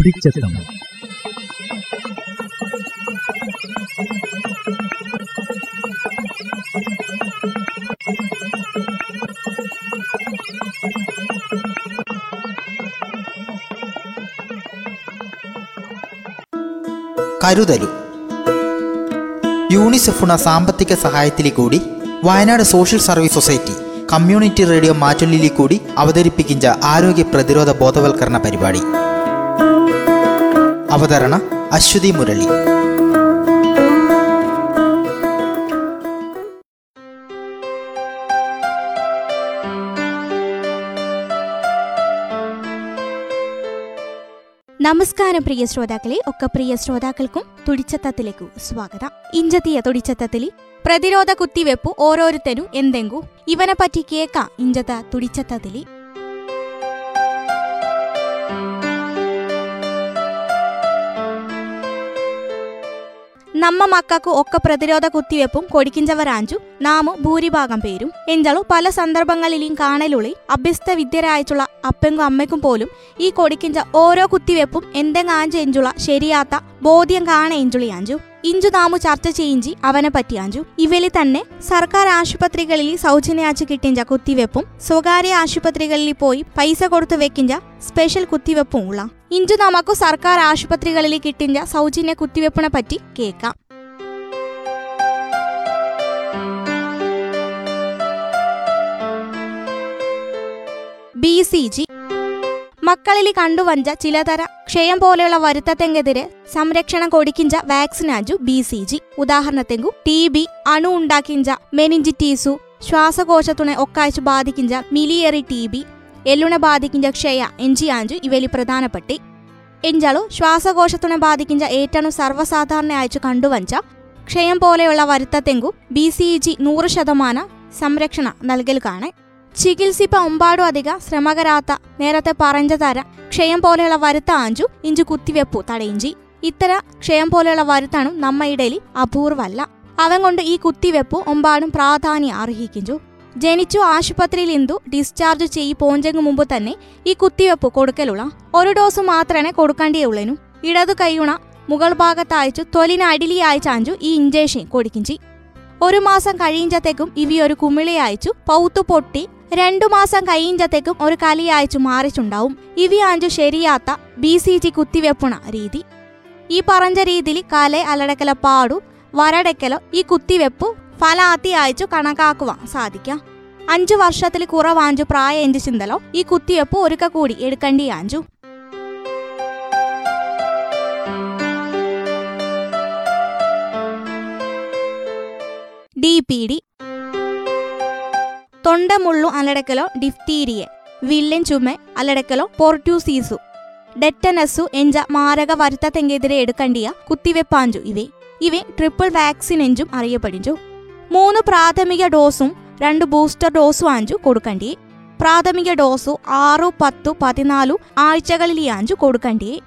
തുടിച്ചെത്തം കരുതലു. യൂണിസെഫുണ സാമ്പത്തിക സഹായത്തിലെ കൂടി Wayanad social service society community radio മാറ്റൊല്ലിയിൽ കൂടി അവതരിപ്പിക്കുന്ന ആരോഗ്യ പ്രതിരോധ ബോധവൽക്കരണ പരിപാടി. അവതരണ അശ്വതി മുരളി. നമസ്കാരം പ്രിയ ശ്രോതാക്കളെ ഒക്കെ പ്രിയ ശ്രോതാക്കൾക്കും തുടിച്ചത്തത്തിലേക്കു സ്വാഗതം. ഇഞ്ചത്തിയ തുടിച്ചത്തത്തിലി പ്രതിരോധ കുത്തിവെപ്പു ഓരോരുത്തരും എന്തെങ്കു? ഇവനെ പറ്റി കേക്കാം ഇഞ്ചത്ത തുടിച്ചത്തത്തിൽ. നമ്മ മക്കൾക്ക് ഒക്കെ പ്രതിരോധ കുത്തിവെപ്പും കൊടിക്കിഞ്ചവരാഞ്ചു നാമു ഭൂരിഭാഗം പേരും. എഞ്ചളു പല സന്ദർഭങ്ങളിലും കാണലുള്ളി അഭ്യസ്ത വിദ്യരായിട്ടുള്ള അപ്പങ്കും അമ്മയ്ക്കും പോലും ഈ കൊടിക്കിഞ്ച ഓരോ കുത്തിവെപ്പും എന്തെങ്കാഞ്ചു എഞ്ചുള ശരിയാത്ത ബോധ്യം കാണ എഞ്ചുളിയാഞ്ചു ഇഞ്ചു നാമു ചർച്ച ചെയ്യിഞ്ചി അവനെ പറ്റിയാഞ്ചു ഇവലി തന്നെ സർക്കാർ ആശുപത്രികളിൽ സൗജന്യാച്ചു കിട്ടിഞ്ച കുത്തിവെപ്പും സ്വകാര്യ ആശുപത്രികളിൽ പോയി പൈസ കൊടുത്തു വെക്കിഞ്ച സ്പെഷ്യൽ കുത്തിവെപ്പും ഉള്ള ഇഞ്ചു നമുക്ക് സർക്കാർ ആശുപത്രികളിൽ കിട്ടിഞ്ഞ സൗജന്യ കുത്തിവെപ്പിനെ പറ്റി കേൾക്കാം. ബി സി ജി മക്കളിൽ കണ്ടുവഞ്ച ചിലതര ക്ഷയം പോലെയുള്ള വരുത്തത്തെങ്കെതിരെ സംരക്ഷണം കൊടുക്കിഞ്ച വാക്സിനാജു ബി സി ജി ഉദാഹരണത്തെങ്കു ടി ബി അണു ഉണ്ടാക്കിഞ്ച മെനിഞ്ചിറ്റീസു ശ്വാസകോശത്തുണെ ഒക്കാഴ്ച ബാധിക്കിഞ്ച മിലിയറി ടി ബി എല്ലുണെ ബാധിക്കിഞ്ച ക്ഷയ എഞ്ചിയാഞ്ചു ഇവലി പ്രധാനപ്പെട്ടി എഞ്ചാളു ശ്വാസകോശത്തുണെ ബാധിക്കുന്ന ഏറ്റവും സർവസാധാരണ അയച്ചു കണ്ടുവഞ്ച ക്ഷയം പോലെയുള്ള വരുത്തത്തെങ്കു ബി സി ജി നൂറ് ശതമാനം സംരക്ഷണ നൽകൽ കാണെ ചികിത്സിപ്പ ഒമ്പാടും അധിക ശ്രമകരാത്ത നേരത്തെ പറഞ്ഞ തര ക്ഷയം പോലെയുള്ള വരുത്ത ആഞ്ചു ഇഞ്ചു കുത്തിവെപ്പു തടയിഞ്ചി. ഇത്തര ക്ഷയം പോലെയുള്ള വരുത്താനും നമ്മ ഇടയിൽ അപൂർവല്ല അവൻ കൊണ്ട് ഈ കുത്തിവെപ്പു ഒമ്പാടും പ്രാധാന്യം അർഹിക്കിഞ്ചു. ജനിച്ചു ആശുപത്രിയിൽ ഇന്ദു ഡിസ്ചാർജ് ചെയ്യി പോഞ്ചെങ്കു മുമ്പ് തന്നെ ഈ കുത്തിവെപ്പ് കൊടുക്കലുള്ള ഒരു ഡോസ് മാത്രമേ കൊടുക്കേണ്ടിയുള്ളൂ ഇടതു കൈയുണ മുകൾ ഭാഗത്തയച്ചു തൊലിന് അടിലിയയച്ചാഞ്ചു ഈ ഇഞ്ചേഷൻ കൊടുക്കിഞ്ചി ഒരു മാസം കഴിയിഞ്ചത്തേക്കും ഇവി ഒരു കുമിളി അയച്ചു പൗത്തു പൊട്ടി രണ്ടു മാസം കഴിയിഞ്ചത്തേക്കും ഒരു കലി അയച്ചു മാറിച്ചുണ്ടാവും. ഇവി ആഞ്ചു ശരിയാത്ത ബി സി ജി കുത്തിവെപ്പുണ രീതി. ഈ പറഞ്ഞ രീതിയിൽ കലെ അലടക്കല പാടു വരടക്കലോ ഈ കുത്തിവെപ്പു ഫലാത്തി അയച്ചു കണക്കാക്കുവാൻ സാധിക്കാം. അഞ്ചു വർഷത്തിൽ കുറവാഞ്ചു പ്രായ എഞ്ചു ചിന്തലോ ഈ കുത്തിയപ്പ് ഒരുക്ക കൂടി എടുക്കേണ്ടി ആഞ്ചു. D P D. തൊണ്ടമുള്ളു അലടക്കലോ ഡിഫ്തീരിയെ. വില്ലൻ ചുമ അലടക്കലോ പോർട്യൂസീസു ഡെറ്റനസു എഞ്ച മാരക വരുത്തത്തെങ്കെതിരെ എടുക്കണ്ടിയ കുത്തിവെപ്പാഞ്ചു ഇവേ. ഇവ ട്രിപ്പിൾ വാക്സിൻ എഞ്ചും അറിയപ്പെടിഞ്ചു. മൂന്ന് പ്രാഥമിക ഡോസും രണ്ട് ബൂസ്റ്റർ ഡോസും ആഞ്ചു കൊടുക്കണ്ടേ. പ്രാഥമിക ഡോസു ആറു പത്തു പതിനാലു ആഴ്ചകളിലാഞ്ചു കൊടുക്കണ്ടേ.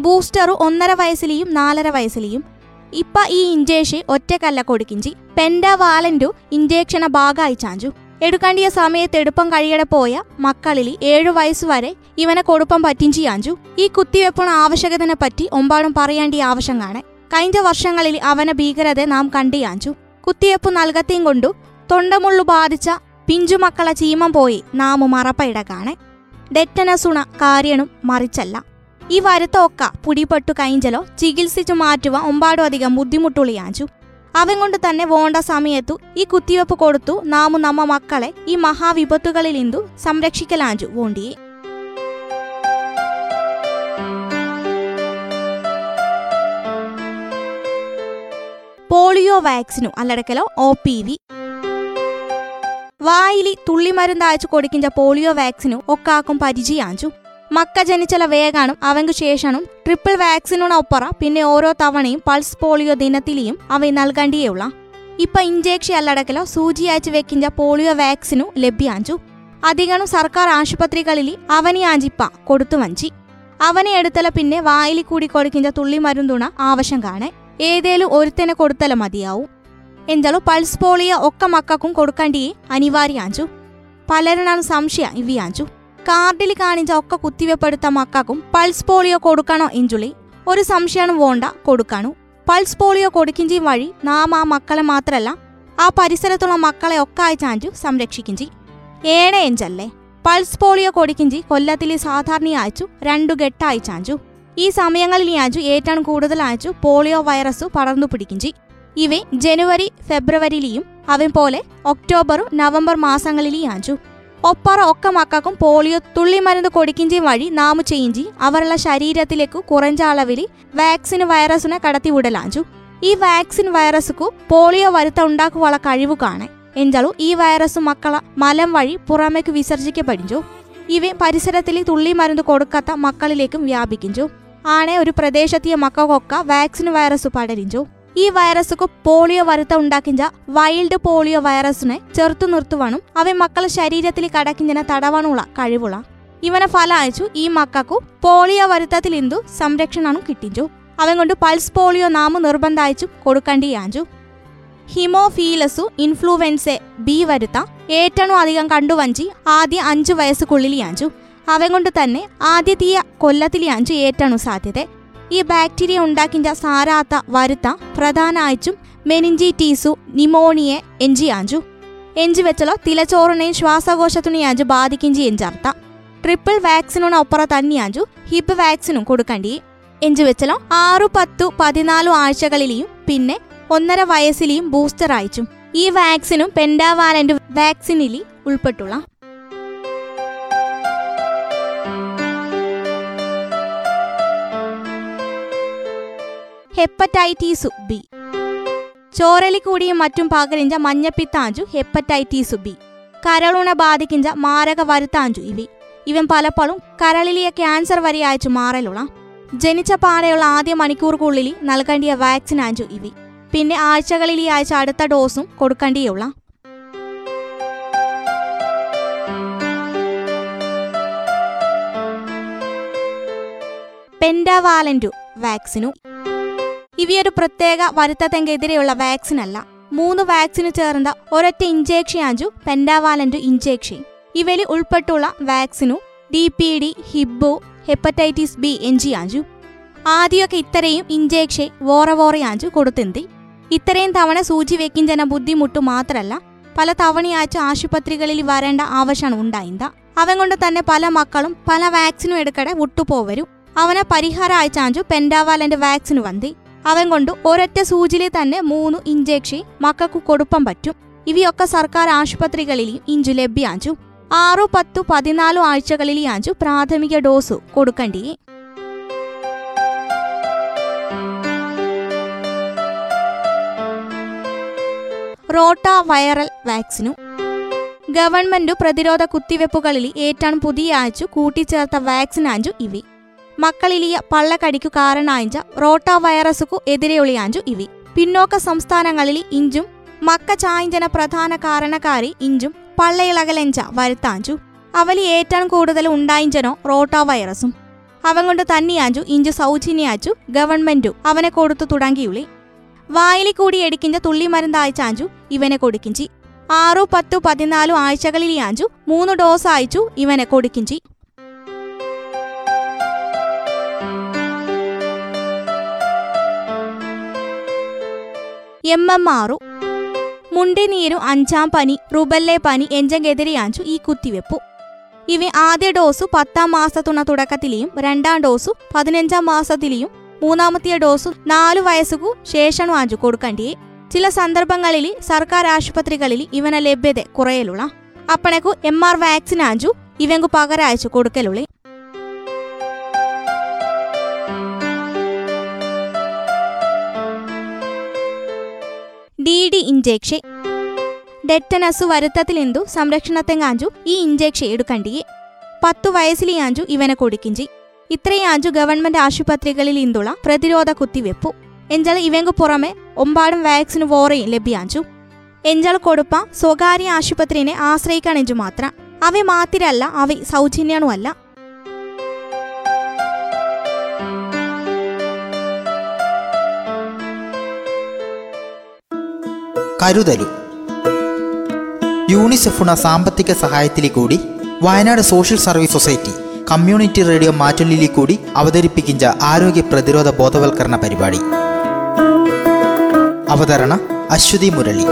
ബൂസ്റ്ററു ഒന്നര വയസ്സിലെയും നാലര വയസ്സിലെയും. ഇപ്പ ഈ ഇഞ്ചേഷൻ ഒറ്റക്കല്ല കൊടുക്കിഞ്ചി. പെൻഡാവാലന്റു ഇഞ്ചേക്ഷണ ഭാഗമായി ചാഞ്ചു എടുക്കേണ്ടിയ സമയത്ത് എടുപ്പം കഴിയട പോയ മക്കളിൽ ഏഴു വയസ്സുവരെ ഇവനെ കൊടുപ്പം പറ്റിഞ്ചിയാഞ്ചു ഈ കുത്തിവെപ്പണ ആവശ്യകതനെ പറ്റി ഒമ്പാടും പറയേണ്ടിയ ആവശ്യം കാണെ കഴിഞ്ഞ വർഷങ്ങളിൽ അവനെ ഭീകരത നാം കണ്ടിയാഞ്ചു. കുത്തിവെപ്പ് നൽകത്തിയും കൊണ്ടു തൊണ്ടമുള്ളു ബാധിച്ച പിഞ്ചുമക്കളെ ചീമം പോയി നാമു മറപ്പയിടകാണെ ഡെറ്റനസുണ കാര്യണും മറിച്ചല്ല. ഈ വരുത്തൊക്ക പുടിപ്പെട്ടു കൈഞ്ചലോ ചികിത്സിച്ചു മാറ്റുക ഒമ്പാടും അധികം ബുദ്ധിമുട്ടുള്ളിയാഞ്ചു അവൻ കൊണ്ട് തന്നെ വേണ്ട സമയത്തു ഈ കുത്തിവെപ്പ് കൊടുത്തു നാമു നമ്മ മക്കളെ ഈ മഹാവിപത്തുകളിൽ ഇന്തു സംരക്ഷിക്കലാഞ്ചു വേണ്ടിയേ. പോളിയോ വാക്സിനു അല്ലടക്കലോ ഒ പി വി വായിലി തുള്ളിമരുന്ന് അയച്ചു കൊടുക്കിഞ്ച പോളിയോ വാക്സിനു ഒക്കാക്കും പരിചയാഞ്ചു. മക്ക ജനിച്ചല വേഗാനും അവങ്കു ശേഷനും ട്രിപ്പിൾ വാക്സിനോടൊപ്പറ പിന്നെ ഓരോ തവണയും പൾസ് പോളിയോ ദിനത്തിലെയും അവ നൽകേണ്ടിയുള്ള ഇപ്പൊ ഇഞ്ചേക്ഷൻ അല്ലടക്കലോ സൂചി അയച്ചു വെക്കിഞ്ച പോളിയോ വാക്സിനു ലഭ്യാഞ്ചു. അധികനും സർക്കാർ ആശുപത്രികളിൽ അവനിയാഞ്ചിപ്പ കൊടുത്തു വഞ്ചി അവനെ എടുത്തല പിന്നെ വായിലി കൂടി കൊടുക്കിഞ്ച തുള്ളി മരുന്നുണ ആവശ്യം കാണെ. ഏതേലും ഒരുത്തനെ കൊടുത്തല മതിയാവും. എന്തായാലും പൾസ് പോളിയ ഒക്കെ മക്കൾക്കും കൊടുക്കേണ്ടി അനിവാര്യാഞ്ചു പലരനാണ് സംശയ ഇവിയാഞ്ചു കാർഡിൽ കാണിച്ച ഒക്കെ കുത്തിവെപ്പെടുത്ത മക്കൾക്കും പൾസ് പോളിയോ കൊടുക്കണോ എഞ്ചുളി? ഒരു സംശയമാണ് വേണ്ട കൊടുക്കണു. പൾസ് പോളിയോ കൊടുക്കിഞ്ചി വഴി നാം ആ മക്കളെ മാത്രമല്ല ആ പരിസരത്തുള്ള മക്കളെ ഒക്കെ അയച്ചാഞ്ചു സംരക്ഷിക്കിഞ്ചി. ഏണ എഞ്ചല്ലേ? പൾസ് പോളിയോ കൊടുക്കിഞ്ചി സാധാരണ അയച്ചു രണ്ടു ഘട്ട അയച്ചാഞ്ചു ഈ സമയങ്ങളിൽ അയച്ചു ഏറ്റവും കൂടുതൽ അയച്ചു പോളിയോ വൈറസ് പടർന്നു പിടിക്കും ചെയ് ഇവ ജനുവരി ഫെബ്രുവരിയിലെയും അവൻ പോലെ ഒക്ടോബറും നവംബർ മാസങ്ങളിലെയും അയച്ചു ഒപ്പറ ഒക്ക മക്കൾക്കും പോളിയോ തുള്ളിമരുന്ന് കൊടുക്കിഞ്ചി വഴി നാമു ചെയ്യിഞ്ചി അവരുടെ ശരീരത്തിലേക്ക് കുറഞ്ഞ അളവിൽ വാക്സിൻ വൈറസിനെ കടത്തി വിടലാഞ്ചു ഈ വാക്സിൻ വൈറസുക്കു പോളിയോ വരുത്ത ഉണ്ടാക്കുവാനുള്ള കഴിവ് കാണെ എഞ്ചാലു ഈ വൈറസ് മക്കളെ മലം വഴി പുറമേക്ക് വിസർജിക്കപ്പെടിഞ്ചു ഇവ പരിസരത്തിൽ തുള്ളി മരുന്ന് കൊടുക്കാത്ത മക്കളിലേക്കും വ്യാപിക്കിഞ്ചു ആണെ ഒരു പ്രദേശത്തിയ മക്കൾക്കൊക്കെ വാക്സിൻ വൈറസ് പടരിഞ്ചു ഈ വൈറസുക്ക് പോളിയോ വരുത്ത ഉണ്ടാക്കിഞ്ച വൈൽഡ് പോളിയോ വൈറസിനെ ചെറുത്തു നിർത്തുവാനും അവ മക്കളെ ശരീരത്തിൽ കടക്കിഞ്ചനെ തടവാനുള്ള കഴിവുള്ള. ഇവനെ ഫല അയച്ചു ഈ മക്കൾക്കു പോളിയോ വരുത്തത്തിൽ ഇന്തു സംരക്ഷണം കിട്ടിഞ്ചു. അവൻ കൊണ്ട് പൾസ് പോളിയോ നാമു നിർബന്ധയിച്ചു കൊടുക്കേണ്ടിയാഞ്ചു. ഹിമോഫീലസു ഇൻഫ്ലുവൻസെ ബി വരുത്ത ഏറ്റവും അധികം കണ്ടുവഞ്ചി ആദ്യ അഞ്ചു വയസ്സുക്കുള്ളിലിയാഞ്ചു അവൻ കൊണ്ട് തന്നെ ആദ്യതീയ കൊല്ലത്തിലിയാഞ്ചു ഏറ്റവും സാധ്യത. ഈ ബാക്ടീരിയ ഉണ്ടാക്കിഞ്ച സാരാത്ത വരുത്ത പ്രധാനമായിട്ടും മെനിഞ്ചിറ്റീസു നിമോണിയെ എഞ്ചിയാഞ്ചു എഞ്ചി വെച്ചലോ തിലച്ചോറിനെയും ശ്വാസകോശത്തിനെയാഞ്ചു ബാധിക്കിഞ്ചി എഞ്ചർത്ത. ട്രിപ്പിൾ വാക്സിനുണ ഒപ്പറ തന്നെയാഞ്ചു ഹിപ്പ് വാക്സിനും കൊടുക്കണ്ടി എഞ്ചു വെച്ചലോ ആറു പത്തു പതിനാലു ആഴ്ചകളിലെയും പിന്നെ ഒന്നര വയസ്സിലെയും ബൂസ്റ്റർ അയച്ചു. ഈ വാക്സിനും പെൻഡാവാലന്റ് വാക്സിനിലി ഉൾപ്പെട്ടുള്ള ഹെപ്പറ്റൈറ്റീസ് ബി ചോരലി കൂടിയും മറ്റും പകരിഞ്ച മഞ്ഞപ്പിത്താഞ്ചു ഹെപ്പറ്റൈറ്റീസ് ബി കരളുണ ബാധിക്കിഞ്ച മാരക വരുത്താഞ്ചു ഇവി. ഇവൻ പലപ്പോഴും കരളിലിയ ക്യാൻസർ വരെ അയച്ചു മാറലുള്ള ജനിച്ച പാടെയുള്ള ആദ്യ മണിക്കൂർക്കുള്ളിൽ നൽകേണ്ടിയ വാക്സിൻ ആഞ്ചു ഇവി. പിന്നെ ആഴ്ചകളിൽ ഈ ആഴ്ച അടുത്ത ഡോസും കൊടുക്കേണ്ടിയുള്ള. പെൻഡാവാലന്റു വാക്സിനു. ഇവയൊരു പ്രത്യേക വരുത്തത്തെങ്കെതിരെയുള്ള വാക്സിൻ അല്ല മൂന്ന് വാക്സിന് ചേർന്ന ഒരൊറ്റ ഇഞ്ചേക്ഷൻ ആഞ്ചു പെൻഡാവാലന്റു ഇഞ്ചേക്ഷൻ ഇവയിൽ ഉൾപ്പെട്ടുള്ള vaccine D P D Hib hepatitis B എഞ്ചിയാഞ്ചു. ആദ്യമൊക്കെ ഇത്രയും ഇഞ്ചേക്ഷൻ വോറ വോറയാഞ്ചു കൊടുത്തിന്തി. ഇത്രയും തവണ സൂചി വെക്കിഞ്ചന ബുദ്ധിമുട്ടു മാത്രല്ല പല തവണയാഴ്ച ആശുപത്രികളിൽ വരേണ്ട ആവശ്യമാണ് ഉണ്ടായിന്ത. അവൻ കൊണ്ട് തന്നെ പല മക്കളും പല വാക്സിനും എടുക്കടെ വിട്ടുപോവരും. അവനെ പരിഹാരം അയച്ചാഞ്ചു പെൻഡാവാലന്റെ വാക്സിന് വന്തി. അവൻ കൊണ്ട് ഒരൊറ്റ സൂചിയിൽ തന്നെ മൂന്ന് ഇഞ്ചക്ഷൻ മക്കൾക്ക് കൊടുപ്പം പറ്റും. ഇവയൊക്കെ സർക്കാർ ആശുപത്രികളിൽ ഇഞ്ചു ലഭ്യാഞ്ചു. ആറു പത്തു പതിനാലു ആഴ്ചകളിൽ ആഞ്ചു പ്രാഥമിക ഡോസ് കൊടുക്കണ്ടേ റോട്ട വൈറൽ വാക്സിനും ഗവൺമെന്റ് പ്രതിരോധ കുത്തിവെപ്പുകളിൽ ഏറ്റവും പുതിയ ആഴ്ച കൂട്ടിച്ചേർത്ത വാക്സിൻ ആഞ്ചു ഇവി. മക്കളിലിയ പള്ളക്കടിക്കു കാരണാഞ്ച റോട്ട വൈറസുക്കു എതിരെയുളിയാഞ്ചു ഇവി. പിന്നോക്ക സംസ്ഥാനങ്ങളിൽ ഇഞ്ചും മക്ക ചായഞ്ചന പ്രധാന കാരണക്കാരി ഇഞ്ചും പള്ളയിളകലെഞ്ച വരുത്താഞ്ചു. അവലി ഏറ്റവും കൂടുതൽ ഉണ്ടായിഞ്ചനോ റോട്ട വൈറസും അവൻ കൊണ്ട് തന്നെയാഞ്ചു ഇഞ്ചു സൗജന്യാച്ചു ഗവൺമെന്റു അവനെ കൊടുത്തു തുടങ്ങിയുള്ളി. വായിലി കൂടി എടിക്കിഞ്ച തുള്ളി മരുന്നായിച്ചാഞ്ചു ഇവനെ കൊടുക്കിഞ്ചി ആറു പത്തു പതിനാലു ആഴ്ചകളിൽ അഞ്ചു മൂന്ന് ഡോസ് അയച്ചു ഇവനെ കൊടുക്കിഞ്ചി എം എം ആറു മുണ്ടിനീരു അഞ്ചാം പനി റുബല്ലെ പനി എഞ്ചെതിരെയാഞ്ചു ഈ കുത്തിവെപ്പു. ഇവ ആദ്യ ഡോസു പത്താം മാസത്തുണ തുടക്കത്തിലെയും രണ്ടാം ഡോസു പതിനഞ്ചാം മാസത്തിലെയും മൂന്നാമത്തെ ഡോസു നാലു വയസ്സുകു ശേഷണു ആഞ്ചു കൊടുക്കണ്ടിയേ. ചില സന്ദർഭങ്ങളിൽ സർക്കാർ ആശുപത്രികളിൽ ഇവന ലഭ്യത കുറയലുള്ള. അപ്പണക്കു എം ആർ വാക്സിൻ ആഞ്ചു ഇവങ്കു പകരം അയച്ചു കൊടുക്കലുള്ളി. ഡി ഡി ഇഞ്ചേക്ഷൻ ഡെറ്റനസു വരുത്തത്തിലെന്തു സംരക്ഷണത്തെങ്ങാഞ്ചു ഈ ഇഞ്ചെക്ഷൻ എടുക്കണ്ടിയേ. പത്തു വയസ്സിലെയാഞ്ചു ഇവനെ കൊടുക്കിഞ്ചി. ഇത്രയാഞ്ചു ഗവൺമെന്റ് ആശുപത്രികളിൽ ഇന്തുള്ള പ്രതിരോധ കുത്തിവെപ്പു. എഞ്ചാൽ ഇവങ്ക് പുറമെ ഒമ്പാടും വാക്സിന് വോറയും ലഭ്യാഞ്ചു. എഞ്ചാൾ കൊടുപ്പ സ്വകാര്യ ആശുപത്രിനെ ആശ്രയിക്കണെഞ്ചു മാത്രം. അവ മാത്രല്ല അവ സൗജന്യണുമല്ല കരുതലു. യൂണിസെഫുണ സാമ്പത്തിക സഹായത്തിലെ കൂടി Wayanad social service society community radio മാറ്റൊല്ലിലി കൂടി അവതരിപ്പിക്കുന്ന ആരോഗ്യ പ്രതിരോധ ബോധവൽക്കരണ പരിപാടി. അവതരണ അശ്വതി മുരളി.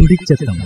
തുടിച്ചെത്തം